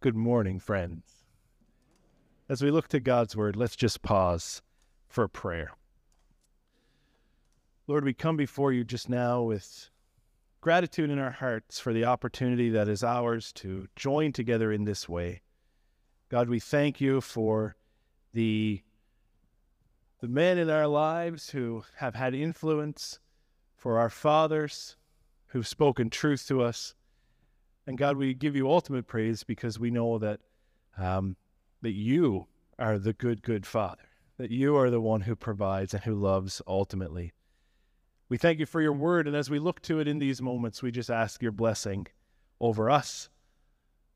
Good morning, friends. As we look to God's word, let's just pause for prayer. Lord, we come before you just now with gratitude in our hearts for the opportunity that is ours to join together in this way. God, we thank you for the, the men in our lives who have had influence, for our fathers who've spoken truth to us, and God, we give you ultimate praise because we know that um, that you are the good, good Father, that you are the one who provides and who loves ultimately. We thank you for your word, and as we look to it in these moments, we just ask your blessing over us.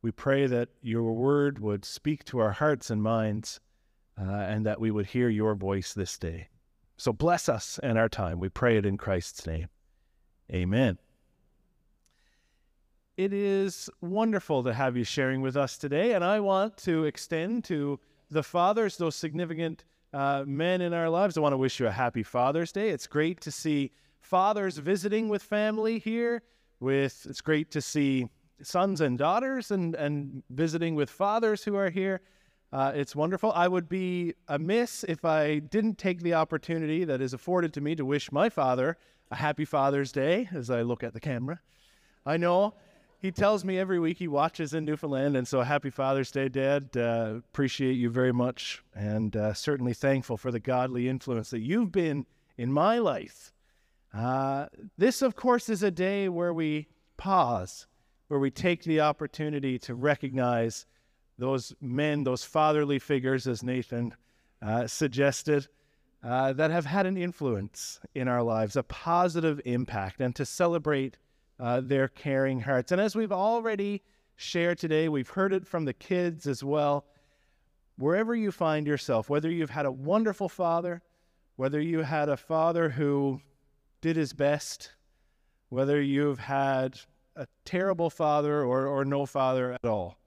We pray that your word would speak to our hearts and minds, uh, and that we would hear your voice this day. So bless us and our time. We pray it in Christ's name. Amen. It is wonderful to have you sharing with us today, and I want to extend to the fathers, those significant uh, men in our lives. I want to wish you a happy Father's Day. It's great to see fathers visiting with family here. With it's great to see sons and daughters and and visiting with fathers who are here. Uh, it's wonderful. I would be amiss if I didn't take the opportunity that is afforded to me to wish my father a happy Father's Day as I look at the camera. I know he tells me every week he watches in Newfoundland, and so happy Father's Day, Dad. Uh, appreciate you very much, and uh, certainly thankful for the godly influence that you've been in my life. Uh, this, of course, is a day where we pause, where we take the opportunity to recognize those men, those fatherly figures, as Nathan uh, suggested. Uh, that have had an influence in our lives, a positive impact, and to celebrate uh, their caring hearts. And as we've already shared today, we've heard it from the kids as well. Wherever you find yourself, whether you've had a wonderful father, whether you had a father who did his best, whether you've had a terrible father or, or no father at all,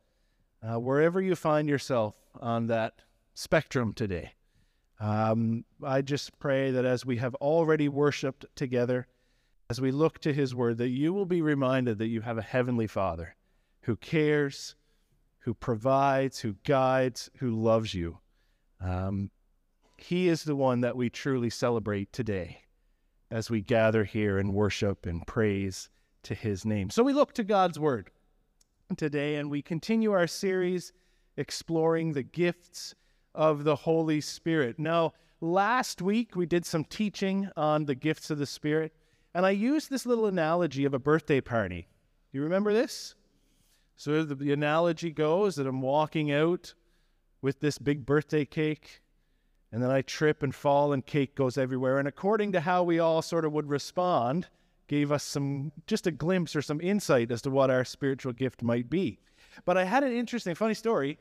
uh, wherever you find yourself on that spectrum today, um, I just pray that as we have already worshiped together, as we look to his word, that you will be reminded that you have a heavenly Father who cares, who provides, who guides, who loves you. Um, he is the one that we truly celebrate today as we gather here and worship and praise to his name. So we look to God's word today and we continue our series exploring the gifts of the Holy Spirit. Now, last week we did some teaching on the gifts of the Spirit. And I used this little analogy of a birthday party. You remember this? So the, the analogy goes that I'm walking out with this big birthday cake, and then I trip and fall, and cake goes everywhere. And according to how we all sort of would respond, gave us some just a glimpse or some insight as to what our spiritual gift might be. But I had an interesting, funny story.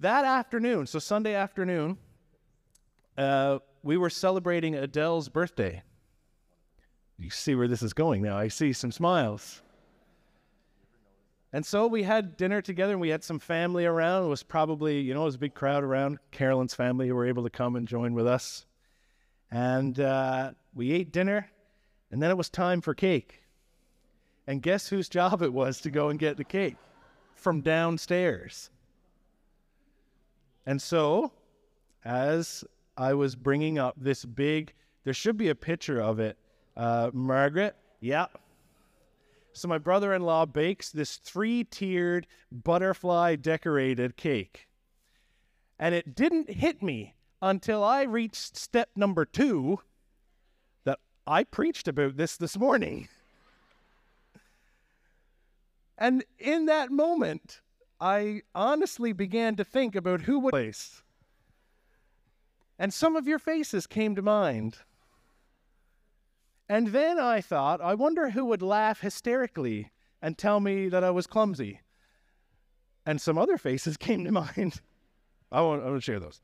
That afternoon, so Sunday afternoon, uh, we were celebrating Adele's birthday you see where this is going now. I see some smiles. And so we had dinner together and we had some family around. It was probably, you know, it was a big crowd around. Carolyn's family who were able to come and join with us. And uh, we ate dinner and then it was time for cake. And guess whose job it was to go and get the cake? From downstairs. And so, as I was bringing up this big, there should be a picture of it uh, Margaret, yeah. So my brother-in-law bakes this three-tiered butterfly decorated cake. And it didn't hit me until I reached step number 2 that I preached about this this morning. And in that moment, I honestly began to think about who would place. And some of your faces came to mind. And then I thought, I wonder who would laugh hysterically and tell me that I was clumsy. And some other faces came to mind. I won't, I won't share those.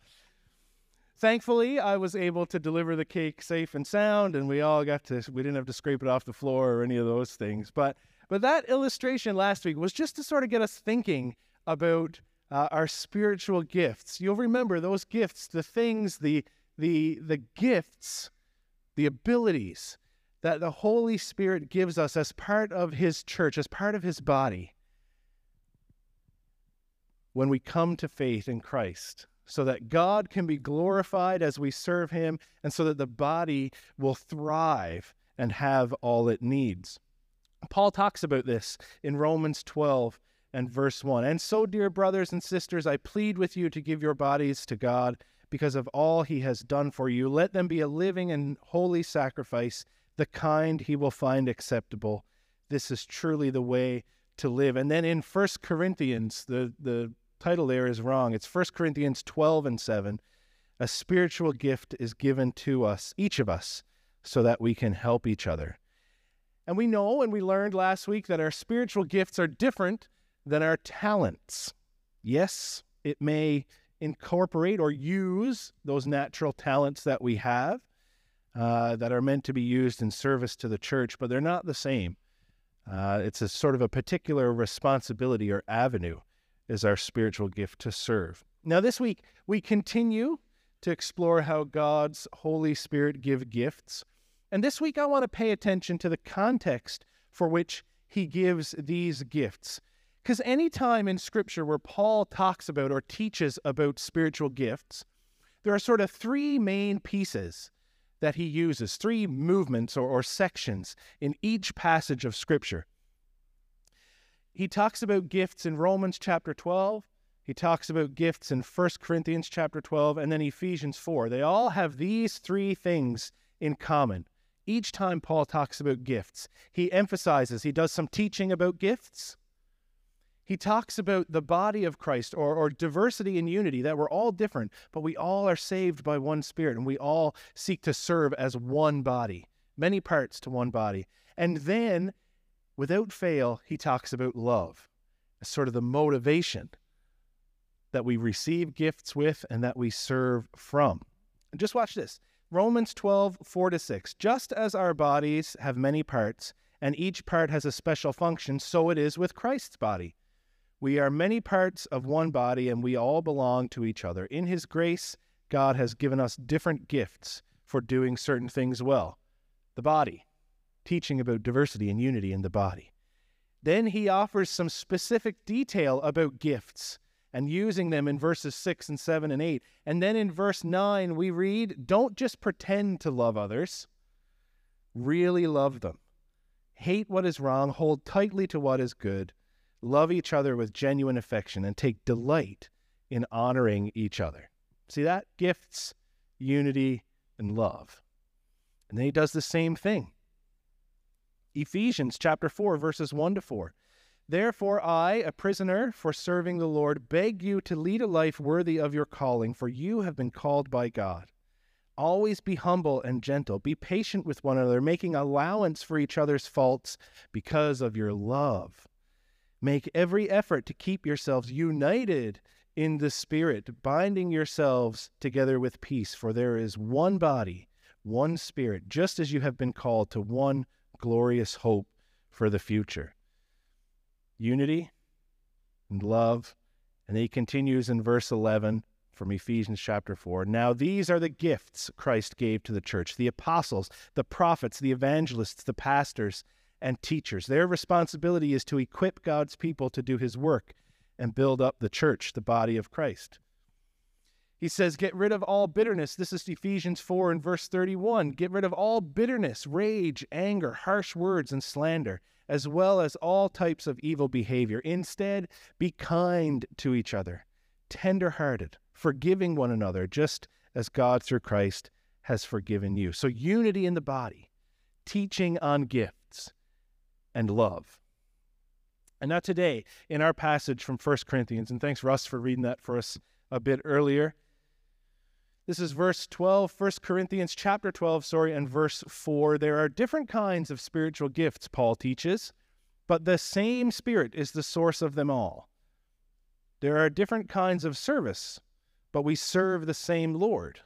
Thankfully, I was able to deliver the cake safe and sound, and we all got to, we didn't have to scrape it off the floor or any of those things. But, but that illustration last week was just to sort of get us thinking about uh, our spiritual gifts. You'll remember those gifts, the things, the, the, the gifts, the abilities that the Holy Spirit gives us as part of His church, as part of His body. when we come to faith in Christ so that God can be glorified as we serve Him and so that the body will thrive and have all it needs. Paul talks about this in Romans 12 and verse 1. And so, dear brothers and sisters, I plead with you to give your bodies to God because of all He has done for you. Let them be a living and holy sacrifice, the kind He will find acceptable. This is truly the way to live. And then in First Corinthians, the, the title there is wrong. It's 1 Corinthians 12 and 7. A spiritual gift is given to us, each of us, so that we can help each other. And we know and we learned last week that our spiritual gifts are different than our talents. Yes, it may incorporate or use those natural talents that we have uh, that are meant to be used in service to the church, but they're not the same. Uh, it's a sort of a particular responsibility or avenue is our spiritual gift to serve. Now, this week, we continue to explore how God's Holy Spirit give gifts. And this week, I want to pay attention to the context for which he gives these gifts. Because any time in Scripture where Paul talks about or teaches about spiritual gifts, there are sort of three main pieces that he uses, three movements or, or sections in each passage of Scripture he talks about gifts in Romans chapter 12. He talks about gifts in 1 Corinthians chapter 12 and then Ephesians 4. They all have these three things in common. Each time Paul talks about gifts, he emphasizes, he does some teaching about gifts. He talks about the body of Christ or, or diversity and unity, that we're all different, but we all are saved by one Spirit and we all seek to serve as one body, many parts to one body. And then without fail, he talks about love as sort of the motivation that we receive gifts with and that we serve from. And just watch this Romans 12, 4 to 6. Just as our bodies have many parts, and each part has a special function, so it is with Christ's body. We are many parts of one body, and we all belong to each other. In His grace, God has given us different gifts for doing certain things well. The body, teaching about diversity and unity in the body. Then he offers some specific detail about gifts and using them in verses 6 and 7 and 8. And then in verse 9, we read, Don't just pretend to love others, really love them. Hate what is wrong, hold tightly to what is good, love each other with genuine affection, and take delight in honoring each other. See that? Gifts, unity, and love. And then he does the same thing Ephesians chapter 4, verses 1 to 4. Therefore, I, a prisoner for serving the Lord, beg you to lead a life worthy of your calling, for you have been called by God. Always be humble and gentle. Be patient with one another, making allowance for each other's faults because of your love. Make every effort to keep yourselves united in the Spirit, binding yourselves together with peace, for there is one body, one Spirit, just as you have been called to one glorious hope for the future. Unity and love. And he continues in verse 11 from Ephesians chapter 4. Now, these are the gifts Christ gave to the church the apostles, the prophets, the evangelists, the pastors, and teachers. Their responsibility is to equip God's people to do his work and build up the church, the body of Christ. He says, Get rid of all bitterness. This is Ephesians 4 and verse 31. Get rid of all bitterness, rage, anger, harsh words, and slander, as well as all types of evil behavior. Instead, be kind to each other, tender hearted, forgiving one another, just as God through Christ has forgiven you. So, unity in the body, teaching on gifts, and love. And now, today, in our passage from 1 Corinthians, and thanks, Russ, for reading that for us a bit earlier. This is verse 12, 1 Corinthians chapter 12, sorry, and verse 4. There are different kinds of spiritual gifts, Paul teaches, but the same Spirit is the source of them all. There are different kinds of service, but we serve the same Lord.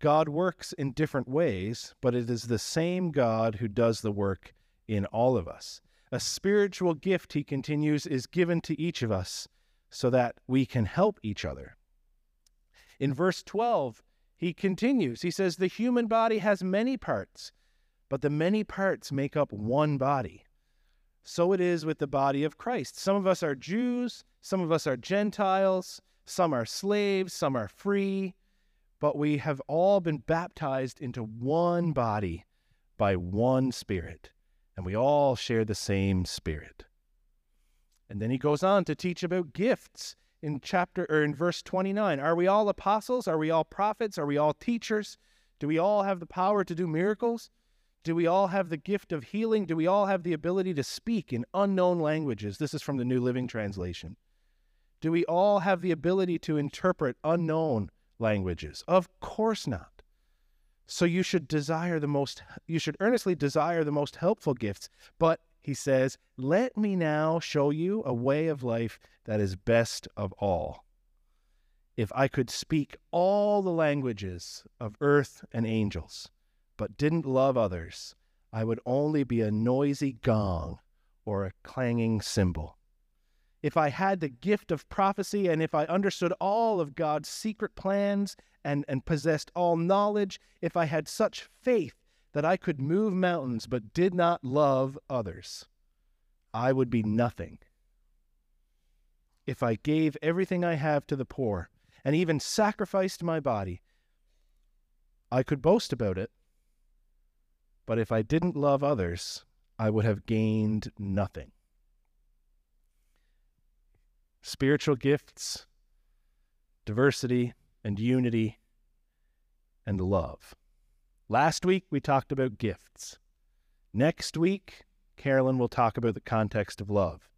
God works in different ways, but it is the same God who does the work in all of us. A spiritual gift, he continues, is given to each of us so that we can help each other. In verse 12, he continues. He says, The human body has many parts, but the many parts make up one body. so it is with the body of Christ. Some of us are Jews, some of us are Gentiles, some are slaves, some are free, but we have all been baptized into one body by one Spirit, and we all share the same Spirit. And then he goes on to teach about gifts in chapter or in verse 29. Are we all apostles? Are we all prophets? Are we all teachers? Do we all have the power to do miracles? Do we all have the gift of healing? Do we all have the ability to speak in unknown languages? This is from the New Living Translation. Do we all have the ability to interpret unknown languages? Of course not. So you should desire the most you should earnestly desire the most helpful gifts, but he says, "Let me now show you a way of life that is best of all." If I could speak all the languages of earth and angels, but didn't love others, I would only be a noisy gong or a clanging cymbal. If I had the gift of prophecy and if I understood all of God's secret plans and, and possessed all knowledge, if I had such faith that I could move mountains but did not love others, I would be nothing. If I gave everything I have to the poor and even sacrificed my body, I could boast about it, but if I didn't love others, I would have gained nothing. Spiritual gifts, diversity and unity, and love. Last week, we talked about gifts. Next week, Carolyn will talk about the context of love.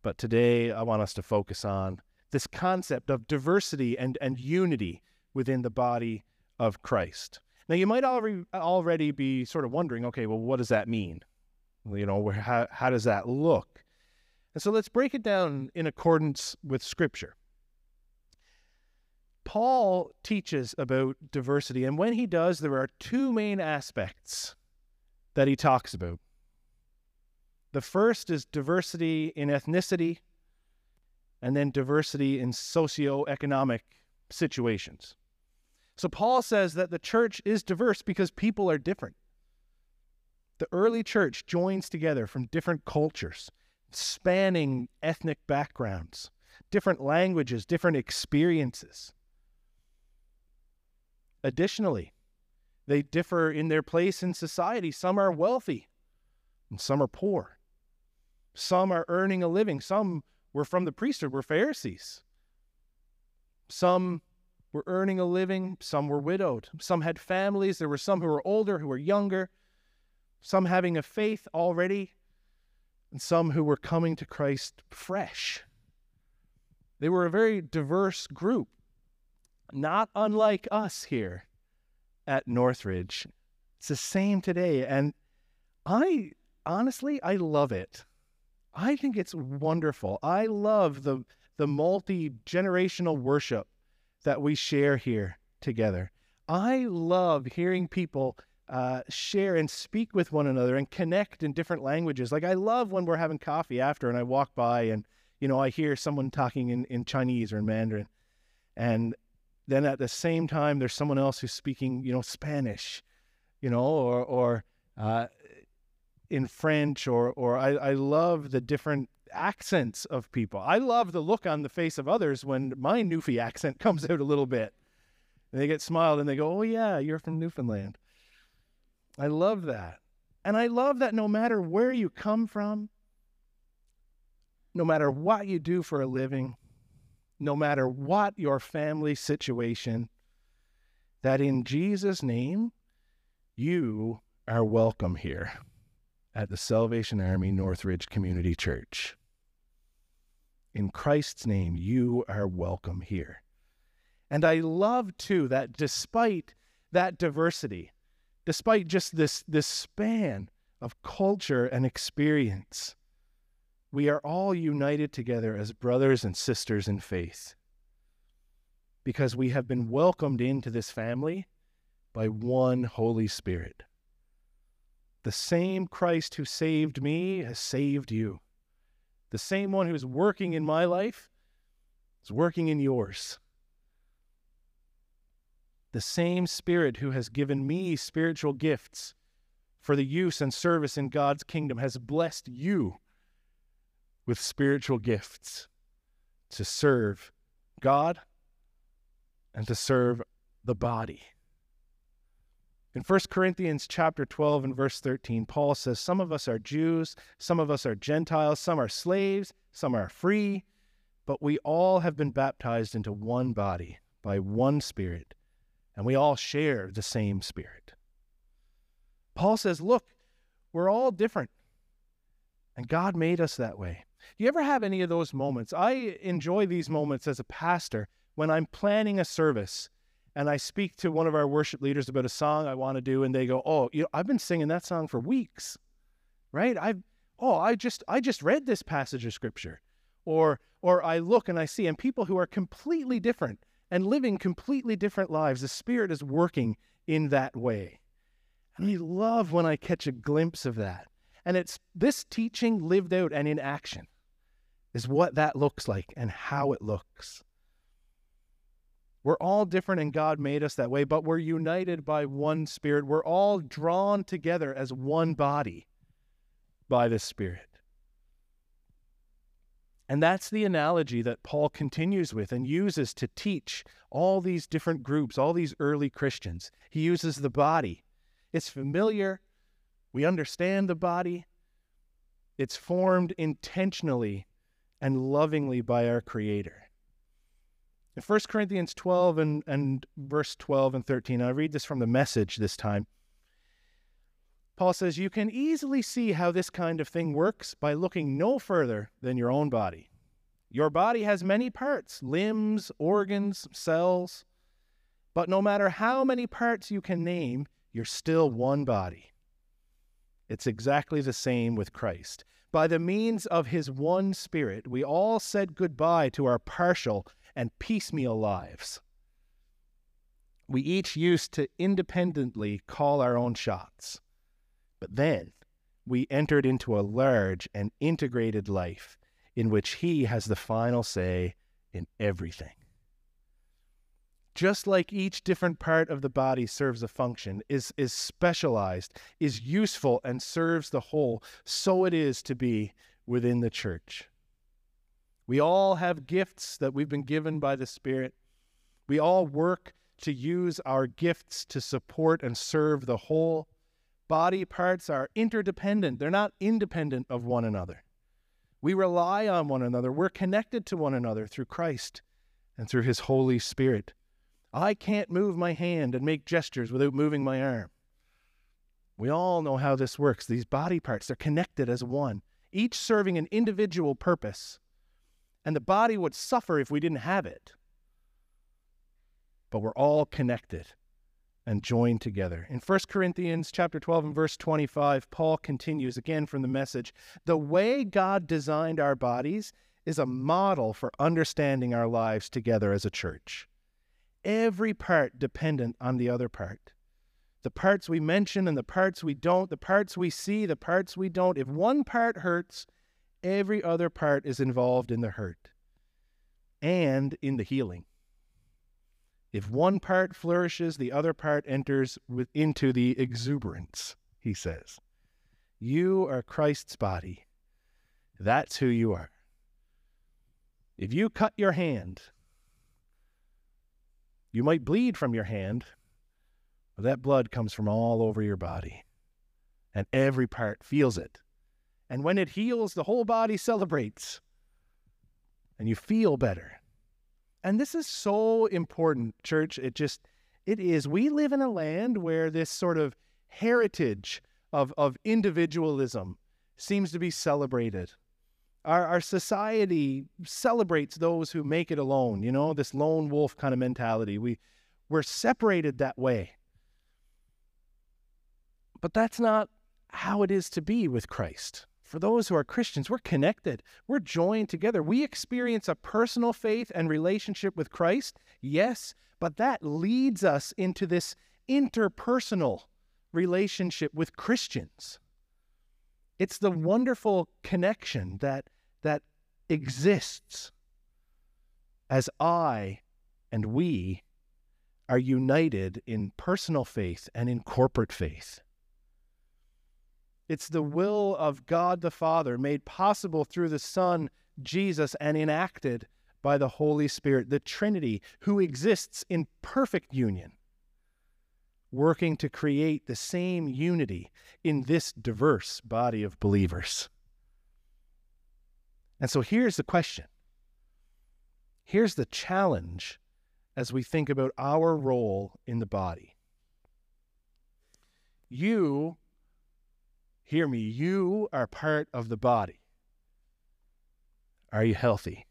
But today, I want us to focus on this concept of diversity and, and unity within the body of Christ. Now, you might already already be sort of wondering, okay, well, what does that mean? You know, how, how does that look? And so let's break it down in accordance with Scripture. Paul teaches about diversity, and when he does, there are two main aspects that he talks about. The first is diversity in ethnicity, and then diversity in socioeconomic situations. So Paul says that the church is diverse because people are different. The early church joins together from different cultures, spanning ethnic backgrounds, different languages, different experiences. Additionally, they differ in their place in society. Some are wealthy and some are poor. Some are earning a living. Some were from the priesthood, were Pharisees. Some were earning a living, some were widowed, some had families, there were some who were older, who were younger, some having a faith already, and some who were coming to Christ fresh. They were a very diverse group, not unlike us here at Northridge. It's the same today. And I honestly, I love it. I think it's wonderful. I love the the multi generational worship that we share here together. I love hearing people uh, share and speak with one another and connect in different languages. Like I love when we're having coffee after and I walk by and you know I hear someone talking in, in Chinese or in Mandarin, and then at the same time there's someone else who's speaking you know Spanish, you know, or or uh, in French or or I, I love the different accents of people. I love the look on the face of others when my Newfie accent comes out a little bit. And they get smiled and they go, Oh, yeah, you're from Newfoundland. I love that. And I love that no matter where you come from, no matter what you do for a living, no matter what your family situation, that in Jesus' name, you are welcome here at the Salvation Army Northridge Community Church. In Christ's name, you are welcome here. And I love too that despite that diversity, despite just this, this span of culture and experience, we are all united together as brothers and sisters in faith because we have been welcomed into this family by one Holy Spirit. The same Christ who saved me has saved you. The same one who's working in my life is working in yours. The same Spirit who has given me spiritual gifts for the use and service in God's kingdom, has blessed you with spiritual gifts to serve God and to serve the body. In 1 Corinthians chapter 12 and verse 13, Paul says, Some of us are Jews, some of us are Gentiles, some are slaves, some are free, but we all have been baptized into one body by one Spirit, and we all share the same Spirit. Paul says, Look, we're all different, and God made us that way. Do you ever have any of those moments? I enjoy these moments as a pastor when I'm planning a service and I speak to one of our worship leaders about a song I want to do, and they go, "Oh, you know, I've been singing that song for weeks, right? I've oh, I just I just read this passage of scripture, or or I look and I see, and people who are completely different and living completely different lives, the Spirit is working in that way, and I love when I catch a glimpse of that. And it's this teaching lived out and in action is what that looks like and how it looks. We're all different and God made us that way, but we're united by one Spirit. We're all drawn together as one body by the Spirit. And that's the analogy that Paul continues with and uses to teach all these different groups, all these early Christians. He uses the body. It's familiar. We understand the body. It's formed intentionally and lovingly by our Creator. In 1 Corinthians 12 and, and verse 12 and 13, I read this from the message this time. Paul says, You can easily see how this kind of thing works by looking no further than your own body. Your body has many parts limbs, organs, cells. But no matter how many parts you can name, you're still one body. It's exactly the same with Christ. By the means of his one Spirit, we all said goodbye to our partial and piecemeal lives. We each used to independently call our own shots. But then we entered into a large and integrated life in which he has the final say in everything. Just like each different part of the body serves a function, is, is specialized, is useful, and serves the whole, so it is to be within the church. We all have gifts that we've been given by the Spirit. We all work to use our gifts to support and serve the whole. Body parts are interdependent, they're not independent of one another. We rely on one another. We're connected to one another through Christ and through His Holy Spirit. I can't move my hand and make gestures without moving my arm. We all know how this works. These body parts, they're connected as one, each serving an individual purpose. And the body would suffer if we didn't have it. But we're all connected and join together. In 1 Corinthians chapter 12 and verse 25, Paul continues again from the message, the way God designed our bodies is a model for understanding our lives together as a church every part dependent on the other part. The parts we mention and the parts we don't, the parts we see, the parts we don't. If one part hurts, every other part is involved in the hurt and in the healing. If one part flourishes, the other part enters with, into the exuberance, he says. You are Christ's body. That's who you are. If you cut your hand, you might bleed from your hand, but that blood comes from all over your body, and every part feels it. And when it heals, the whole body celebrates, and you feel better. And this is so important, church. It just, it is. We live in a land where this sort of heritage of, of individualism seems to be celebrated. Our, our society celebrates those who make it alone, you know, this lone wolf kind of mentality. We, we're separated that way. But that's not how it is to be with Christ. For those who are Christians, we're connected. We're joined together. We experience a personal faith and relationship with Christ, yes, but that leads us into this interpersonal relationship with Christians. It's the wonderful connection that, that exists as I and we are united in personal faith and in corporate faith. It's the will of God the Father made possible through the Son, Jesus, and enacted by the Holy Spirit, the Trinity, who exists in perfect union, working to create the same unity in this diverse body of believers. And so here's the question. Here's the challenge as we think about our role in the body. You, hear me, you are part of the body. Are you healthy?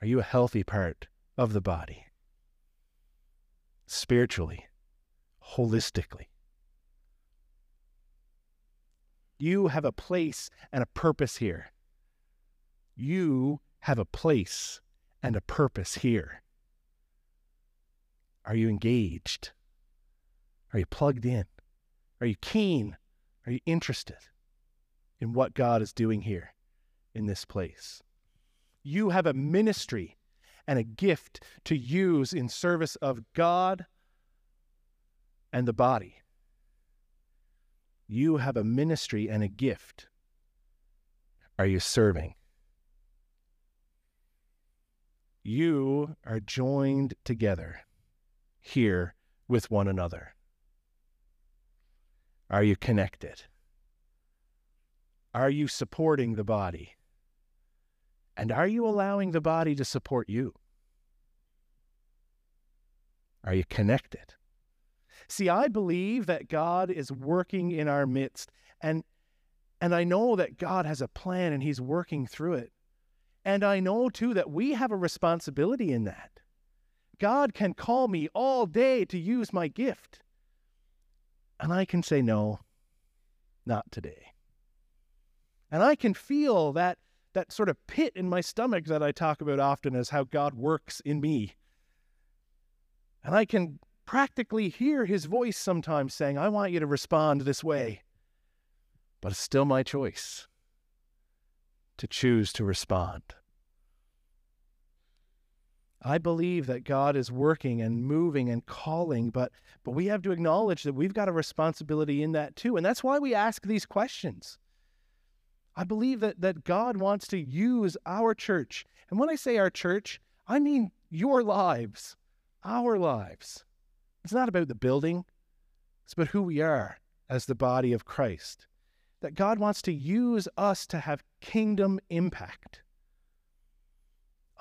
Are you a healthy part of the body? Spiritually, holistically. You have a place and a purpose here. You have a place and a purpose here. Are you engaged? Are you plugged in? Are you keen? Are you interested in what God is doing here in this place? You have a ministry and a gift to use in service of God and the body. You have a ministry and a gift. Are you serving? You are joined together here with one another. Are you connected? Are you supporting the body? And are you allowing the body to support you? Are you connected? See, I believe that God is working in our midst, and and I know that God has a plan and He's working through it. And I know too that we have a responsibility in that. God can call me all day to use my gift. And I can say, no, not today. And I can feel that that sort of pit in my stomach that I talk about often as how God works in me. And I can practically hear his voice sometimes saying, I want you to respond this way. But it's still my choice to choose to respond. I believe that God is working and moving and calling, but but we have to acknowledge that we've got a responsibility in that too. And that's why we ask these questions. I believe that, that God wants to use our church. And when I say our church, I mean your lives, our lives. It's not about the building, it's about who we are as the body of Christ. That God wants to use us to have kingdom impact.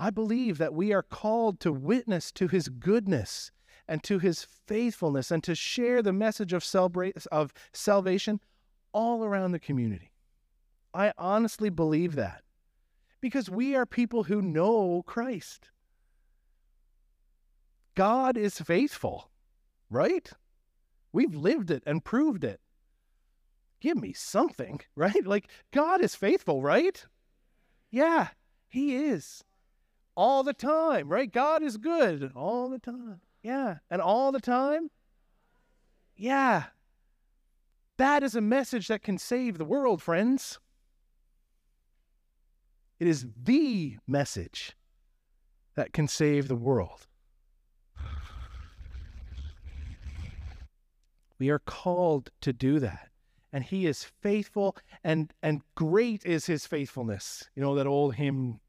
I believe that we are called to witness to his goodness and to his faithfulness and to share the message of, of salvation all around the community. I honestly believe that because we are people who know Christ. God is faithful, right? We've lived it and proved it. Give me something, right? Like, God is faithful, right? Yeah, He is. All the time, right? God is good all the time. Yeah. And all the time? Yeah. That is a message that can save the world, friends. It is the message that can save the world. We are called to do that. And he is faithful and and great is his faithfulness. You know that old hymn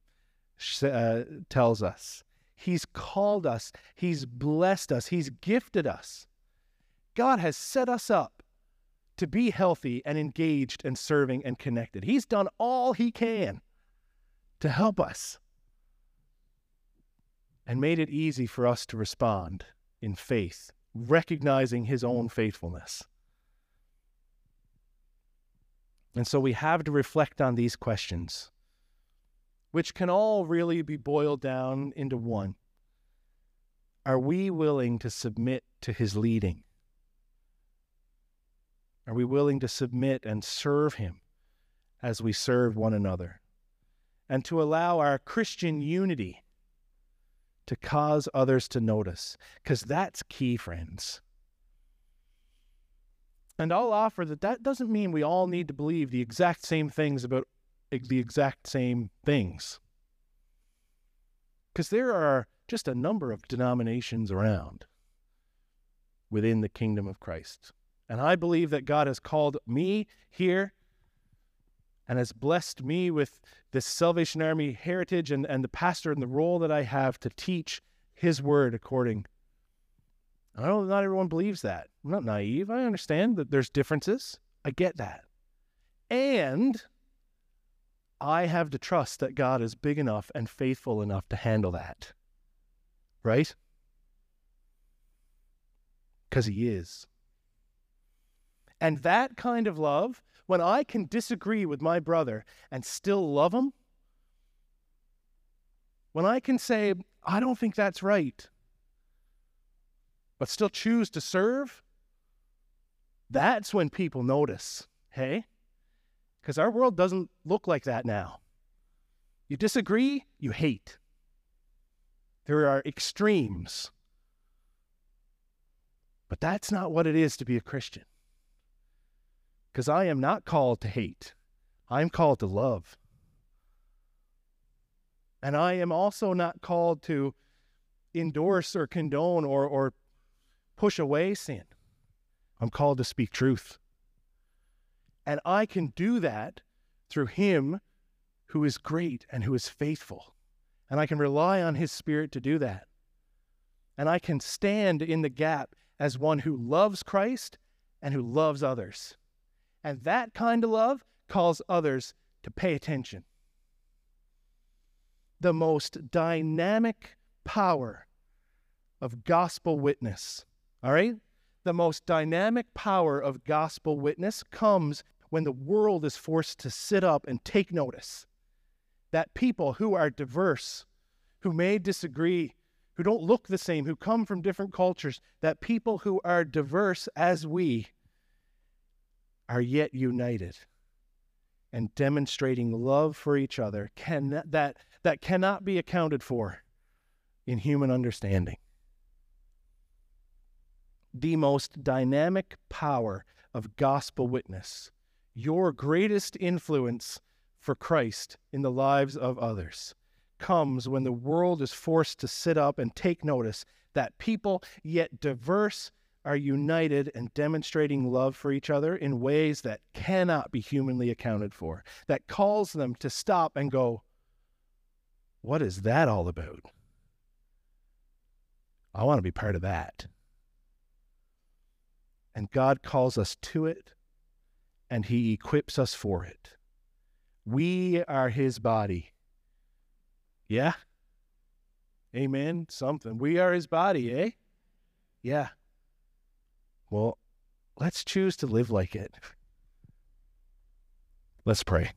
uh, tells us. He's called us, he's blessed us, he's gifted us. God has set us up to be healthy and engaged and serving and connected. He's done all he can to help us and made it easy for us to respond in faith, recognizing his own faithfulness. And so we have to reflect on these questions, which can all really be boiled down into one. Are we willing to submit to his leading? Are we willing to submit and serve him as we serve one another? and to allow our Christian unity to cause others to notice, because that's key, friends. And I'll offer that that doesn't mean we all need to believe the exact same things about the exact same things. Because there are just a number of denominations around within the kingdom of Christ. And I believe that God has called me here and has blessed me with this Salvation Army heritage and, and the pastor and the role that I have to teach his word according. I know not everyone believes that. I'm not naive. I understand that there's differences. I get that. And I have to trust that God is big enough and faithful enough to handle that. Right? Because he is. And that kind of love, when I can disagree with my brother and still love him, when I can say, I don't think that's right, but still choose to serve, that's when people notice, hey? Because our world doesn't look like that now. You disagree, you hate. There are extremes. But that's not what it is to be a Christian. Because I am not called to hate, I'm called to love. And I am also not called to endorse or condone or, or push away sin. I'm called to speak truth. And I can do that through Him who is great and who is faithful. And I can rely on His Spirit to do that. And I can stand in the gap as one who loves Christ and who loves others. And that kind of love calls others to pay attention. The most dynamic power of gospel witness, all right? The most dynamic power of gospel witness comes when the world is forced to sit up and take notice that people who are diverse, who may disagree, who don't look the same, who come from different cultures, that people who are diverse as we are yet united and demonstrating love for each other can that that cannot be accounted for in human understanding the most dynamic power of gospel witness your greatest influence for Christ in the lives of others comes when the world is forced to sit up and take notice that people yet diverse are united and demonstrating love for each other in ways that cannot be humanly accounted for, that calls them to stop and go, What is that all about? I want to be part of that. And God calls us to it, and He equips us for it. We are His body. Yeah? Amen. Something. We are His body, eh? Yeah. Well, let's choose to live like it. Let's pray.